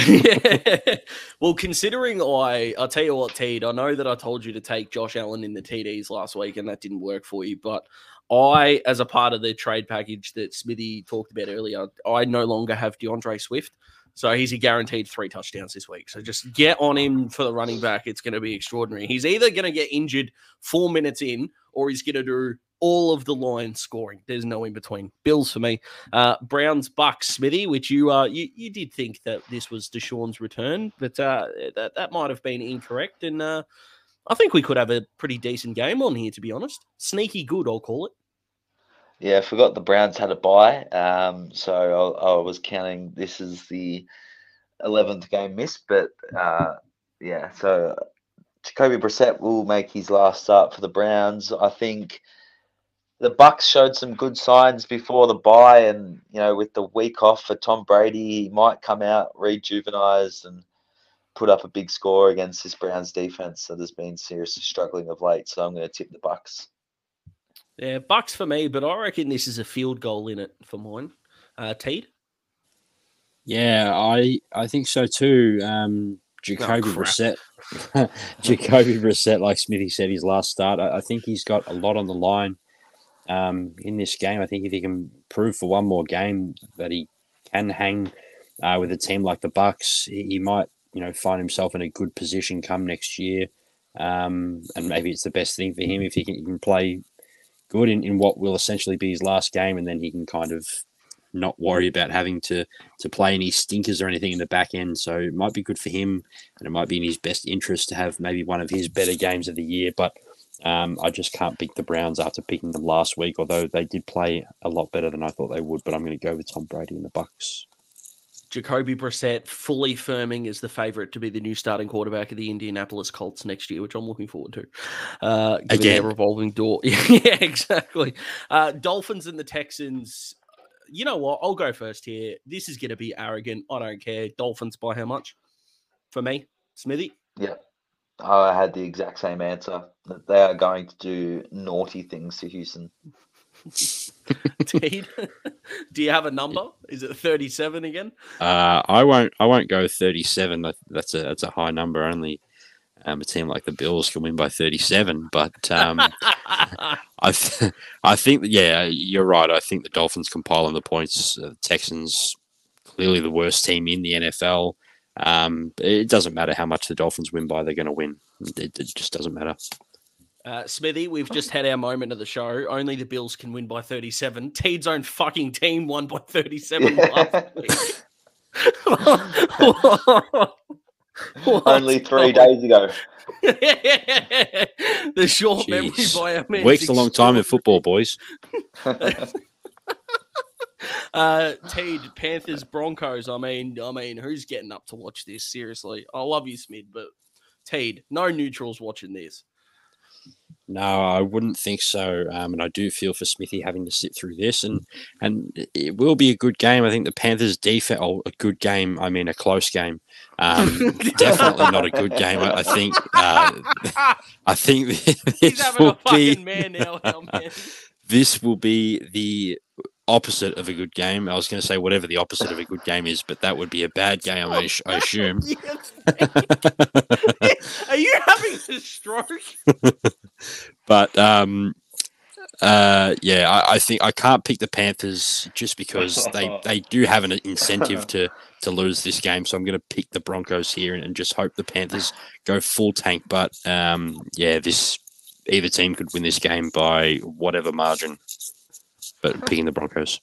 yeah. Well, considering I, I'll tell you what, Teed, I know that I told you to take Josh Allen in the TDs last week and that didn't work for you. But I, as a part of the trade package that Smithy talked about earlier, I no longer have D'Andre Swift. So he's guaranteed three touchdowns this week. So just get on him for the running back. It's going to be extraordinary. He's either going to get injured four minutes in or he's going to do all of the lines scoring. There's no in between. Bills for me. Uh, Browns, Bucs, Smithy, which you uh you, you did think that this was Deshaun's return, but uh, that that might have been incorrect. And uh, I think we could have a pretty decent game on here, to be honest. Sneaky good, I'll call it. Yeah, I forgot the Browns had a bye, um, so I, I was counting this is the eleventh game missed. But uh, yeah, so Jacoby Brissett will make his last start for the Browns. I think the Bucs showed some good signs before the bye, and you know, with the week off for Tom Brady, he might come out rejuvenized and put up a big score against this Browns defense that has been seriously struggling of late. So I'm going to tip the Bucs. Yeah, Bucs for me, but I reckon this is a field goal in it for mine. Uh, Teed? Yeah, I I think so too. Um, Jacoby Oh. Brissett, Jacoby Brissett, like Smithy said, his last start. I, I think he's got a lot on the line um, in this game. I think if he can prove for one more game that he can hang uh, with a team like the Bucs, he, he might you know find himself in a good position come next year. Um, and maybe it's the best thing for him if he can, he can play good in, in what will essentially be his last game, and then he can kind of not worry about having to to play any stinkers or anything in the back end. So it might be good for him, and it might be in his best interest to have maybe one of his better games of the year. But um, I just can't pick the Browns after picking them last week, although they did play a lot better than I thought they would. But I'm going to go with Tom Brady and the Bucs. Jacoby Brissett fully firming as the favorite to be the new starting quarterback of the Indianapolis Colts next year, which I'm looking forward to. Uh, given Again. their revolving door. yeah, exactly. Uh, Dolphins and the Texans. You know what? I'll go first here. This is going to be arrogant. I don't care. Dolphins by how much? For me, Smithy. Yeah, I had the exact same answer that they are going to do naughty things to Houston. Teed, do you have a number? Is it 37 again? Uh, I won't. I won't go 37. That's a that's a high number. Only um, a team like the Bills can win by 37. But um, I th- I think that, yeah, you're right. I think the Dolphins compile on the points. Uh, Texans clearly the worst team in the NFL. Um, it doesn't matter how much the Dolphins win by; they're going to win. It, it just doesn't matter. Uh, Smithy, we've just had our moment of the show. Only the Bills can win by 37. Teed's own fucking team won by 37 last week. What Only three days ago. the short memory Jeez. by our man. Week's a long time in football, boys. Uh, Teed, Panthers, Broncos. I mean, I mean, who's getting up to watch this? Seriously, I love you, Smid, but Teed, no neutrals watching this. No, I wouldn't think so. Um, and I do feel for Smithy having to sit through this, and and it will be a good game. I think the Panthers' defense, oh, a good game. I mean, a close game. Um, definitely not a good game. I, I think. Uh, I think He's this a will be man now, man. this will be the opposite of a good game. I was going to say whatever the opposite of a good game is, but that would be a bad game. I, I assume. Are you having a stroke? But um, uh, yeah, I, I think I can't pick the Panthers just because they, they do have an incentive to to lose this game. So I'm going to pick the Broncos here and, and just hope the Panthers go full tank. But um, yeah, this either team could win this game by whatever margin. But picking the Broncos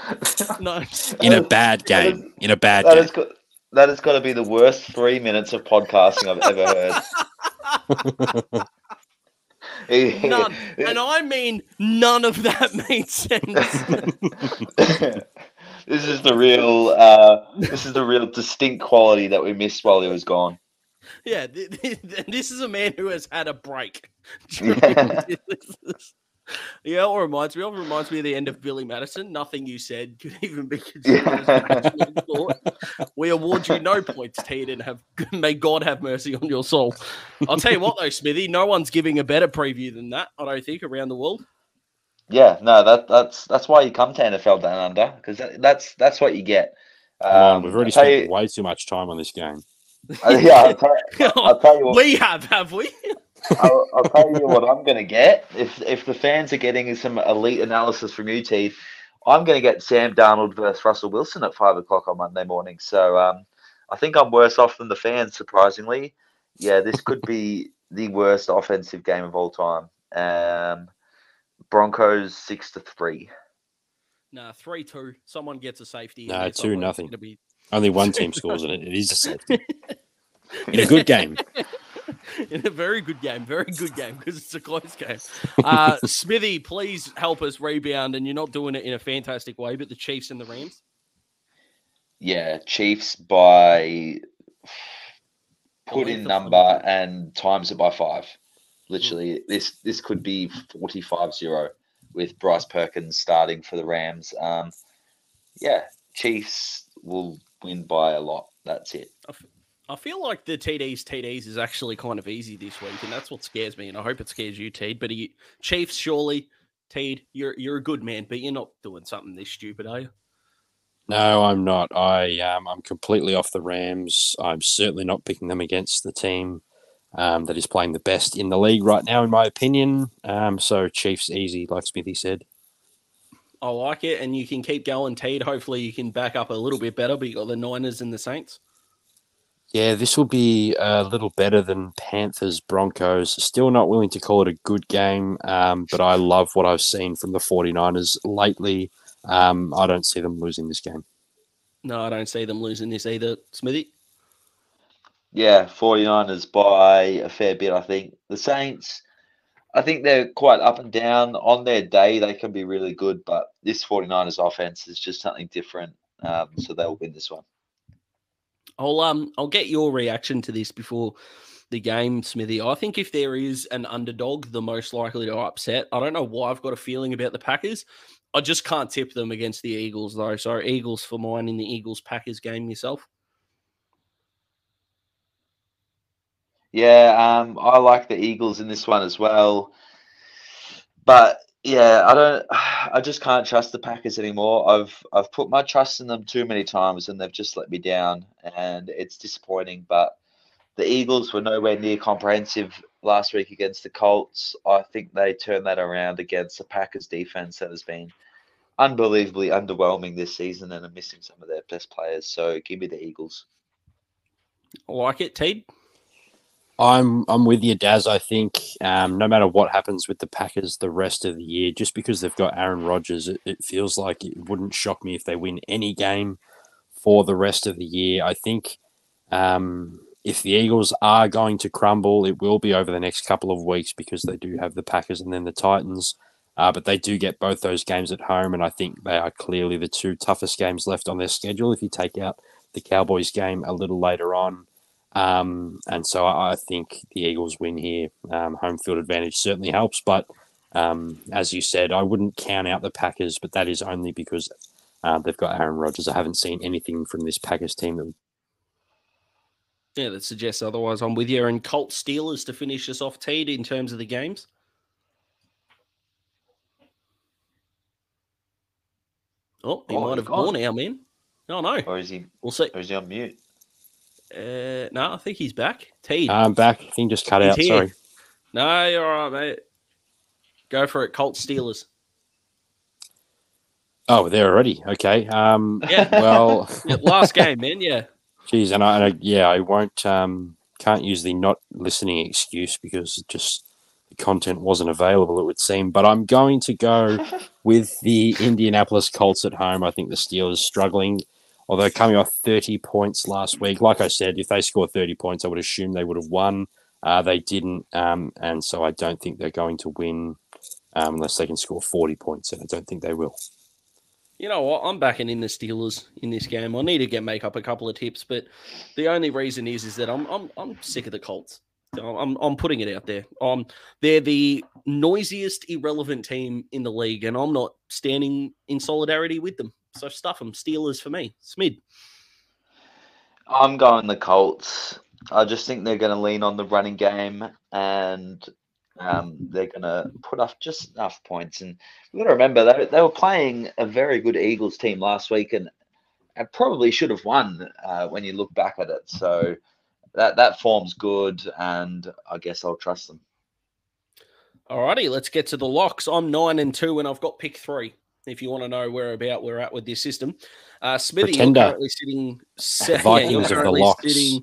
No. in a bad that is- game, in a bad That game. has got that has got to be the worst three minutes of podcasting I've ever heard. None. And I mean, none of that made sense. this is the real uh, this is the real distinct quality that we missed while he was gone. yeah, th- th- th- this is a man who has had a break. Yeah. yeah, it reminds me. It reminds me of the end of Billy Madison. Nothing you said could even be considered as thought. We award you no points, Ted, and have may God have mercy on your soul. I'll tell you what, though, Smithy, no one's giving a better preview than that. I don't think around the world. Yeah, no, that that's that's why you come to NFL Down Under because that, that's that's what you get. Come on, Um, we've already spent you- way too much time on this game. uh, yeah, I'll tell, I'll tell you what. we have, have we? I'll, I'll tell you what I'm going to get. If if the fans are getting some elite analysis from you, Teeth, I'm going to get Sam Darnold versus Russell Wilson at five o'clock on Monday morning. So um, I think I'm worse off than the fans, surprisingly. Yeah, this could be the worst offensive game of all time. Um, Broncos six to three. Nah, three two. Someone gets a safety. in No, there two, somewhere. nothing. Be Only one team scores in it. It is a safety. In a good game. in a very good game, very good game because it's a close game. Uh, Smithy, please help us rebound, and you're not doing it in a fantastic way. But the Chiefs and the Rams. Yeah, Chiefs by put in number and times it by five. Literally, this this could be 45-0 with Bryce Perkins starting for the Rams. Um, yeah, Chiefs will win by a lot. That's it. I feel like the TDs TDs is actually kind of easy this week, and that's what scares me. And I hope it scares you, Teed. But you, Chiefs, surely, Teed, you're you're a good man, but you're not doing something this stupid, are you? No, I'm not. I um, I'm completely off the Rams. I'm certainly not picking them against the team um, that is playing the best in the league right now, in my opinion. Um, so Chiefs easy, like Smithy said. I like it, and you can keep going, Teed. Hopefully, you can back up a little bit better. But you got the Niners and the Saints. Yeah, this will be a little better than Panthers Broncos. Still not willing to call it a good game, um, but I love what I've seen from the 49ers lately. Um, I don't see them losing this game. No, I don't see them losing this either, Smithy. Yeah, 49ers by a fair bit, I think. The Saints, I think they're quite up and down. On their day, they can be really good, but this 49ers offense is just something different. Um, so they'll win this one. I'll um I'll get your reaction to this before the game, Smithy. I think if there is an underdog, the most likely to upset. I don't know why I've got a feeling about the Packers. I just can't tip them against the Eagles though. So Eagles for mine in the Eagles Packers game yourself. Yeah, um, I like the Eagles in this one as well. But yeah, I don't I just can't trust the Packers anymore. I've I've put my trust in them too many times and they've just let me down and it's disappointing, but the Eagles were nowhere near comprehensive last week against the Colts. I think they turned that around against the Packers defense that has been unbelievably underwhelming this season and are missing some of their best players. So give me the Eagles. Like it, Teed. I'm I'm with you, Daz. I think um, no matter what happens with the Packers the rest of the year, just because they've got Aaron Rodgers, it, it feels like it wouldn't shock me if they win any game for the rest of the year. I think um, if the Eagles are going to crumble, it will be over the next couple of weeks because they do have the Packers and then the Titans. Uh, but they do get both those games at home, and I think they are clearly the two toughest games left on their schedule. If you take out the Cowboys game a little later on. Um, and so I I think the Eagles win here. Um, home field advantage certainly helps, but um, as you said, I wouldn't count out the Packers, but that is only because uh, they've got Aaron Rodgers. I haven't seen anything from this Packers team that Yeah, that suggests otherwise. I'm with you. And Colt Steelers to finish us off, Teed, in terms of the games. Oh, he Oh, might have gone. gone now, man. Oh no, Or is he we'll see. or is he on mute? Uh, no, I think he's back. Teed. I'm back. He just cut He's out. here. Sorry. no, you're all right, mate. Go for it, Colt Steelers. Oh, they're already. Okay. Um, Yeah. well, last game, man. Yeah. geez, and I, and I yeah, I won't. Um, can't use the not listening excuse because just the content wasn't available. It would seem, but I'm going to go with the Indianapolis Colts at home. I think the Steelers struggling, although coming off 30 points last week. Like I said, if they score 30 points, I would assume they would have won. Uh, they didn't, um, and so I don't think they're going to win um, unless they can score 40 points, and I don't think they will. You know what? I'm backing in the Steelers in this game. I need to get make up a couple of tips, but the only reason is is that I'm I'm I'm sick of the Colts. I'm I'm putting it out there. Um, they're the noisiest, irrelevant team in the league, and I'm not standing in solidarity with them. So stuff them. Steelers for me. Smid. I'm going the Colts. I just think they're going to lean on the running game and um, they're going to put up just enough points. And we've got to remember they, they were playing a very good Eagles team last week and, and probably should have won uh, when you look back at it. So that that form's good, and I guess I'll trust them. Alrighty, let's get to the locks. I'm nine and two, and I've got pick three. If you want to know where about we're at with this system, uh, Smithy, Pretender. you're currently sitting. Se- Vikings you're of the locks. sitting.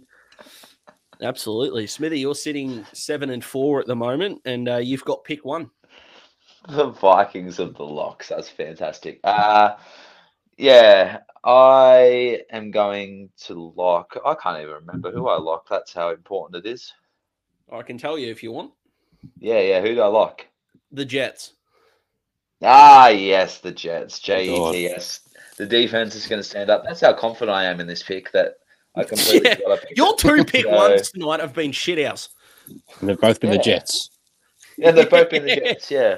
Absolutely, Smithy, you're sitting seven and four at the moment, and uh, you've got pick one. the Vikings of the locks. That's fantastic. Uh yeah, I am going to lock. I can't even remember who I lock. That's how important it is. I can tell you if you want. Yeah, yeah. Who do I lock? The Jets. Ah, yes, the Jets. J E T S. The defense is going to stand up. That's how confident I am in this pick that I completely Yeah, forgot I picked Your two pick So- ones tonight have been shit house. And they've both been Yeah. the Jets. Yeah, they've both been the Jets. Yeah.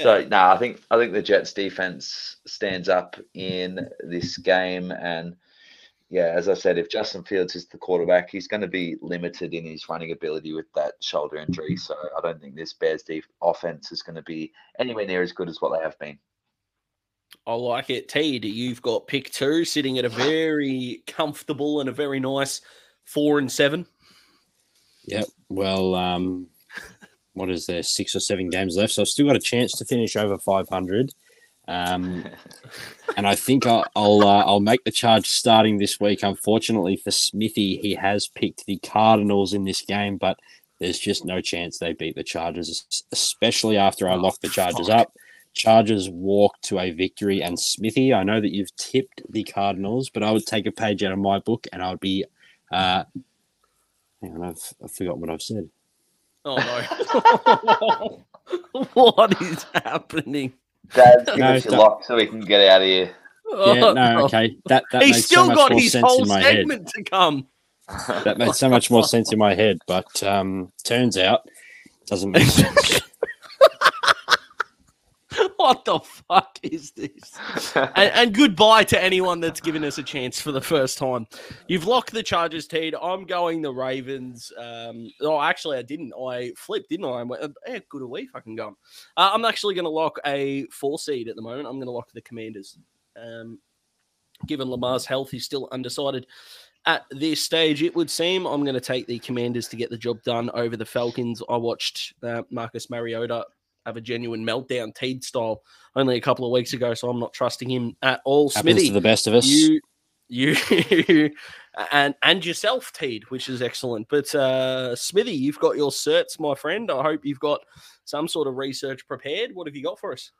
So no, I think I think the Jets defense stands up in this game, and yeah, as I said, if Justin Fields is the quarterback, he's going to be limited in his running ability with that shoulder injury. So I don't think this Bears def- offense is going to be anywhere near as good as what they have been. I like it. Teed, you've got pick two sitting at a very comfortable and a very nice four and seven. Yep. Well, um, what is there? Six or seven games left, so I've still got a chance to finish over 500. Um, and I think I'll I'll, uh, I'll make the charge starting this week. Unfortunately for Smithy, he has picked the Cardinals in this game, but there's just no chance they beat the Chargers, especially after I locked the Chargers fuck. up. Chargers walk to a victory, and Smithy, I know that you've tipped the Cardinals, but I would take a page out of my book, and I would be. Uh, hang on, I've, I forgot what I've said. Oh no. what is happening? Dad's give No, us your don't- lock so we can get out of here. Yeah, Oh, no, okay. That that He's made still so much got more his sense whole in my head. to come. That made so much more sense in my head, but um, turns out it doesn't make sense. what the fuck is this? and, and goodbye to anyone that's given us a chance for the first time. You've locked the Chargers, Teed. I'm going the Ravens. Um, oh, actually, I didn't. I flipped, didn't I? I went, eh, good a week I can go. Uh, I'm actually going to lock a four seed at the moment. I'm going to lock the Commanders. Um, given Lamar's health, he's still undecided. At this stage, it would seem I'm going to take the Commanders to get the job done over the Falcons. I watched uh, Marcus Mariota have a genuine meltdown, Teed style, only a couple of weeks ago, so I'm not trusting him at all. Happens Smithy, to the best of us. you, you, and and yourself, Teed, which is excellent. But uh, Smithy, you've got your certs, my friend. I hope you've got some sort of research prepared. What have you got for us?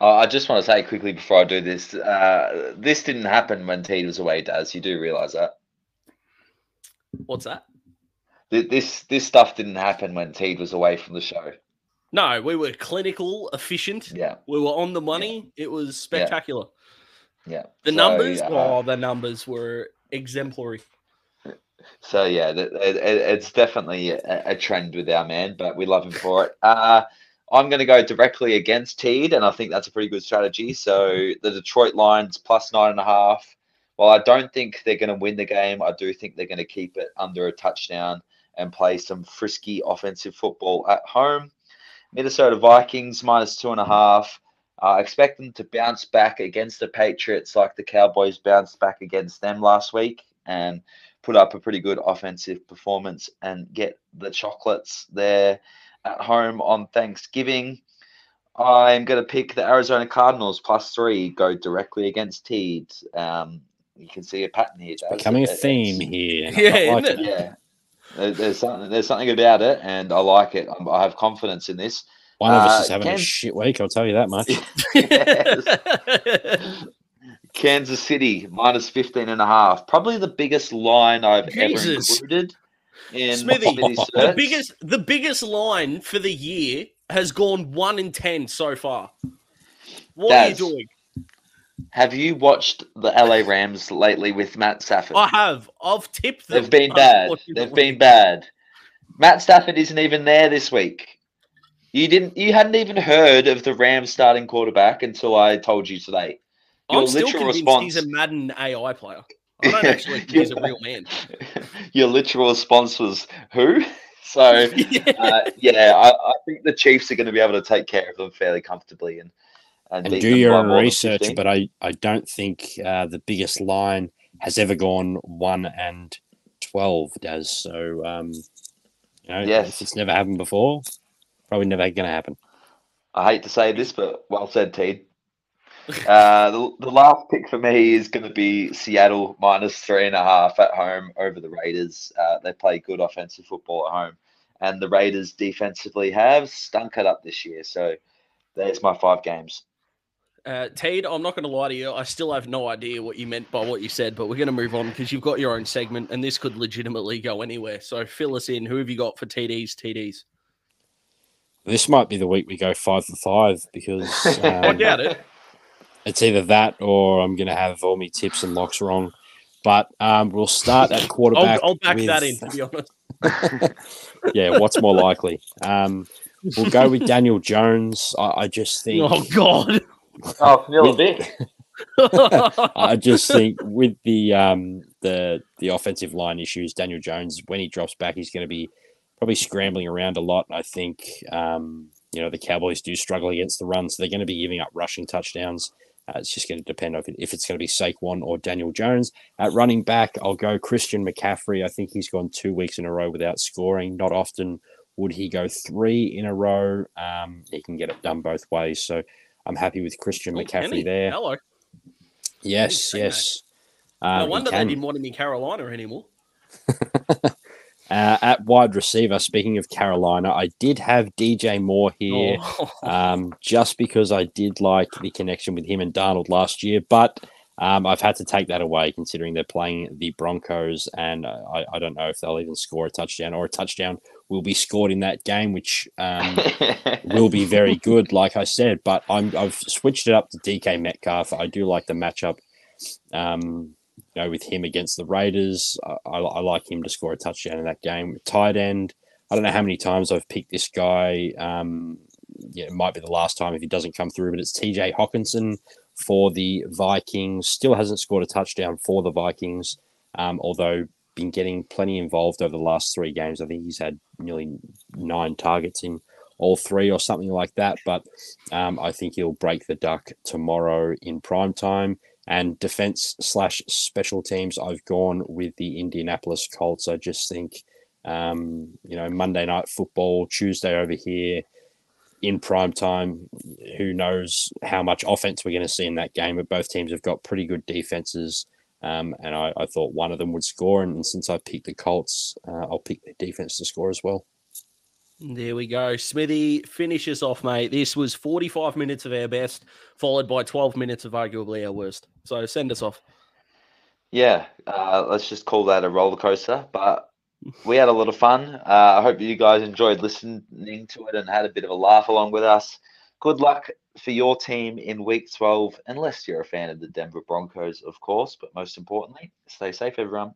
I just want to say quickly before I do this, uh, this didn't happen when Teed was away, Daz. You do realise that What's that? This this stuff didn't happen when Teed was away from the show. No, we were clinical, efficient. Yeah, We were on the money. It was spectacular. yeah. The So, numbers, uh, oh, the numbers were exemplary. So yeah, it, it, it's definitely a, a trend with our man, but we love him for it. Uh, I'm going to go directly against Teed, and I think that's a pretty good strategy. So the Detroit Lions plus nine and a half. While I don't think they're going to win the game, I do think they're going to keep it under a touchdown and play some frisky offensive football at home. Minnesota Vikings minus two and a half. I expect them to bounce back against the Patriots like the Cowboys bounced back against them last week and put up a pretty good offensive performance and get the chocolates there at home on Thanksgiving. I'm going to pick the Arizona Cardinals plus three, go directly against Teed. Um, you can see a pattern here. Becoming a It- it's- theme here. Yeah, like isn't it. Yeah, There- there's something. There's something about it, and I like it. I'm, have confidence in this. One of us Uh, is having a shit week, I'll tell you that much. Kansas City minus 15 and a half. Probably the biggest line I've Jesus. ever included in Smithy, the biggest the biggest line for the year has gone one in ten so far. What Daz, are you doing? Have you watched the LA Rams lately with Matt Stafford? I have. I've tipped them. They've been bad. They've been bad. Matt Stafford isn't even there this week. You didn't. You hadn't even heard of the Rams starting quarterback until I told you today. Your I'm still convinced response. he's a Madden AI player. I don't actually think he's a real man. Your literal response was who? So Yeah. uh, yeah, I, I think the Chiefs are going to be able to take care of them fairly comfortably and and, and do your own research, but I, I don't think uh, the biggest line has ever gone one and twelve does. So um, you know, Yes. if it's never happened before, probably never going to happen. I hate to say this, but well said, Teed. Uh, the, the last pick for me is going to be Seattle minus three and a half at home over the Raiders. Uh, they play good offensive football at home, and the Raiders defensively have stunk it up this year. So there's my five games. Uh, Teed, I'm not going to lie to you. I still have no idea what you meant by what you said, but we're going to move on because you've got your own segment and this could legitimately go anywhere. So fill us in. Who have you got for TDs? TDs. This might be the week we go five for five because I um, doubt it. it's either that or I'm going to have all my tips and locks wrong. But um, we'll start at I'll, quarterback. I'll back that in, to be honest. yeah, what's more likely? Um, we'll go with Daniel Jones. I, I just think. Oh, God. Oh, Vanilla With- Vic. I just think with the um, the the offensive line issues, Daniel Jones when he drops back, he's going to be probably scrambling around a lot. I think um, you know the Cowboys do struggle against the run, so they're going to be giving up rushing touchdowns. Uh, it's just going to depend on if, if it's going to be Saquon or Daniel Jones. At running back, I'll go Christian McCaffrey. I think he's gone two weeks in a row without scoring. Not often would he go three in a row. Um, he can get it done both ways. So I'm happy with Christian Oh, McCaffrey he? there. Hello. Yes, yes. No Um, he wonder they didn't want him in Carolina anymore. Uh, at wide receiver, speaking of Carolina, I did have DJ Moore here Oh. um, just because I did like the connection with him and Darnold last year, but um, I've had to take that away considering they're playing the Broncos, and I, I don't know if they'll even score a touchdown or a touchdown will be scored in that game, which um, will be very good, like I said. But I'm I've switched it up to DK Metcalf. I do like the matchup. Um, you know, with him against the Raiders, I, I, I like him to score a touchdown in that game. Tight end. I don't know how many times I've picked this guy. Um, yeah, it might be the last time if he doesn't come through, but it's TJ Hockenson for the Vikings. Still hasn't scored a touchdown for the Vikings, um, although been getting plenty involved over the last three games. I think he's had nearly nine targets in all three or something like that. But um, I think he'll break the duck tomorrow in prime time. And defense slash special teams, I've gone with the Indianapolis Colts. I just think, um, you know, Monday night football, Tuesday over here in prime time. Who knows how much offense we're going to see in that game? But both teams have got pretty good defenses. Um, and I, I thought one of them would score. And since I picked the Colts, uh, I'll pick the defense to score as well. There we go. Smithy, finish us off, mate. This was 45 minutes of our best, followed by 12 minutes of arguably our worst. So send us off. Yeah, uh, let's just call that a roller coaster. But we had a lot of fun. Uh, I hope you guys enjoyed listening to it and had a bit of a laugh along with us. Good luck for your team in week 12, unless you're a fan of the Denver Broncos, of course. But most importantly, stay safe, everyone.